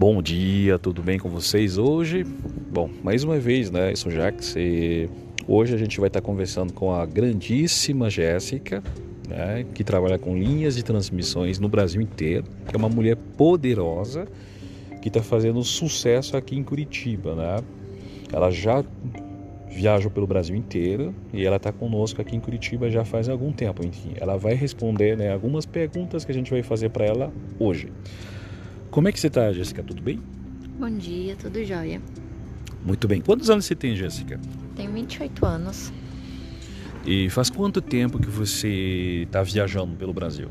Bom dia, tudo bem com vocês hoje? Bom, mais uma vez, né? Sou Jax e hoje a gente vai estar conversando com a grandíssima Jéssica, né? Que trabalha com linhas de transmissões no Brasil inteiro, que é uma mulher poderosa que está fazendo sucesso aqui em Curitiba, né? Ela já viajou pelo Brasil inteiro e ela está conosco aqui em Curitiba já faz algum tempo. Enfim, ela vai responder né, algumas perguntas que a gente vai fazer para ela hoje. Como é que você está, Jéssica? Tudo bem? Bom dia, tudo jóia. Muito bem. Quantos anos você tem, Jéssica? Tenho 28 anos. E faz quanto tempo que você está viajando pelo Brasil?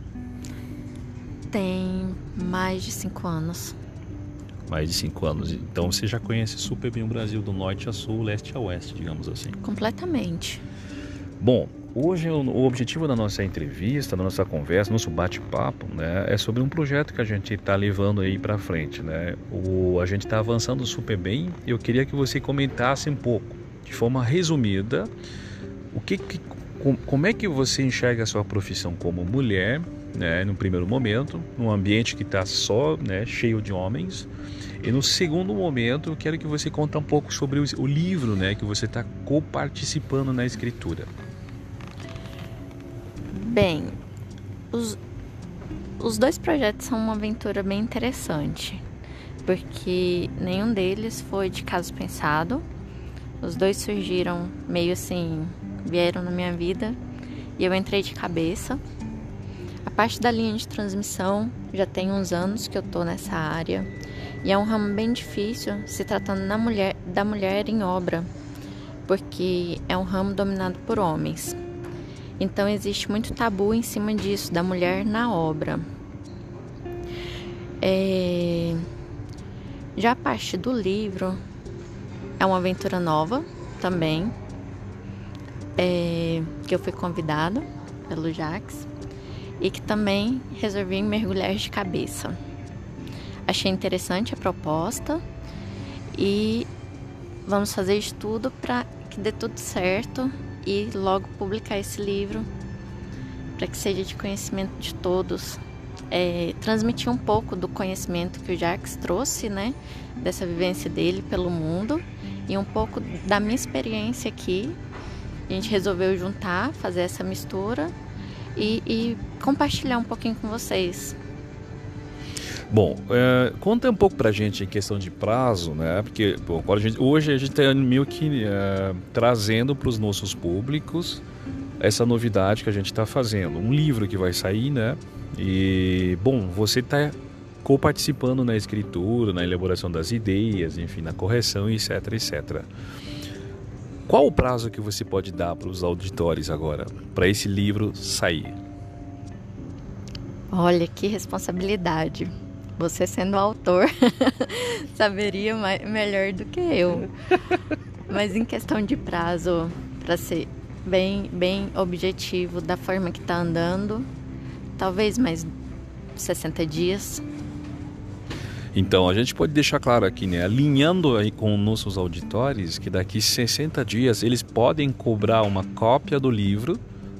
Tem mais de 5 anos. Mais de 5 anos. Então você já conhece super bem o Brasil, do norte a sul, leste a oeste, digamos assim. Completamente. Bom, Hoje o objetivo da nossa entrevista, da nossa conversa, nosso bate-papo, né, é sobre um projeto que a gente está levando aí para frente, né? O, a gente está avançando super bem e eu queria que você comentasse um pouco, de forma resumida, o que, que como é que você enxerga a sua profissão como mulher, né, no primeiro momento, num ambiente que está só, né, cheio de homens, e no segundo momento eu quero que você conte um pouco sobre o, o livro, né, que você está co-participando na escritura. Bem, os, os dois projetos são uma aventura bem interessante, porque nenhum deles foi de caso pensado. Os dois surgiram meio assim, vieram na minha vida e eu entrei de cabeça. A parte da linha de transmissão já tem uns anos que eu tô nessa área e é um ramo bem difícil se tratando da mulher, da mulher em obra, porque é um ramo dominado por homens. Então existe muito tabu em cima disso, da mulher na obra. É... Já a parte do livro é uma aventura nova também, é... que eu fui convidada pelo Jax e que também resolvi mergulhar de cabeça. Achei interessante a proposta e vamos fazer estudo para que dê tudo certo e logo publicar esse livro para que seja de conhecimento de todos. É, transmitir um pouco do conhecimento que o Jacques trouxe, né, dessa vivência dele pelo mundo e um pouco da minha experiência aqui. A gente resolveu juntar, fazer essa mistura e, e compartilhar um pouquinho com vocês. Bom, é, conta um pouco pra gente em questão de prazo, né? Porque bom, a gente, hoje a gente está meio que é, trazendo para os nossos públicos essa novidade que a gente está fazendo. Um livro que vai sair, né? E, bom, você está co-participando na escritura, na elaboração das ideias, enfim, na correção, etc, etc. Qual o prazo que você pode dar para os auditores agora, para esse livro sair? Olha que responsabilidade. Você sendo autor saberia mais, melhor do que eu. Mas em questão de prazo, para ser bem, bem objetivo da forma que está andando, talvez mais 60 dias. Então, a gente pode deixar claro aqui, né, alinhando aí com nossos auditores, que daqui 60 dias eles podem cobrar uma cópia do livro,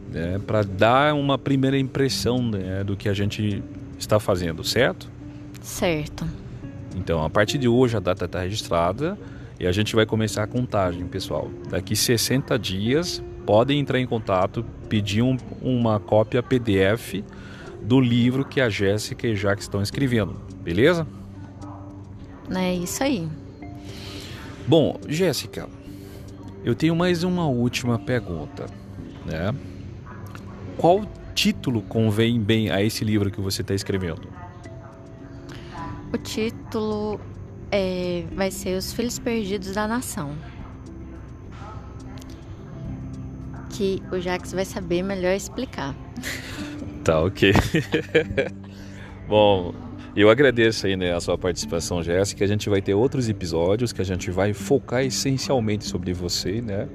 né, para dar uma primeira impressão né, do que a gente está fazendo, certo? Certo. Então, a partir de hoje a data está registrada e a gente vai começar a contagem, pessoal. Daqui 60 dias, podem entrar em contato, pedir um, uma cópia PDF do livro que a Jéssica e Jack estão escrevendo, beleza? É isso aí. Bom, Jéssica, eu tenho mais uma última pergunta, né? Qual título convém bem a esse livro que você está escrevendo? O título é, vai ser Os Filhos Perdidos da Nação. Que o Jax vai saber melhor explicar. Tá, ok. Bom, eu agradeço aí né, a sua participação, Jéssica. A gente vai ter outros episódios que a gente vai focar essencialmente sobre você, né?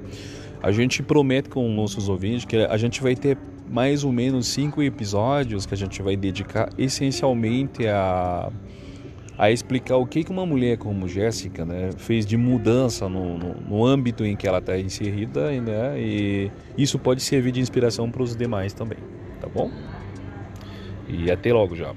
A gente promete com nossos ouvintes que a gente vai ter mais ou menos cinco episódios que a gente vai dedicar essencialmente a a explicar o que, uma mulher como Jéssica né, fez de mudança no, no, no âmbito em que ela está inserida né, e isso pode servir de inspiração para os demais também, tá bom? E até logo já.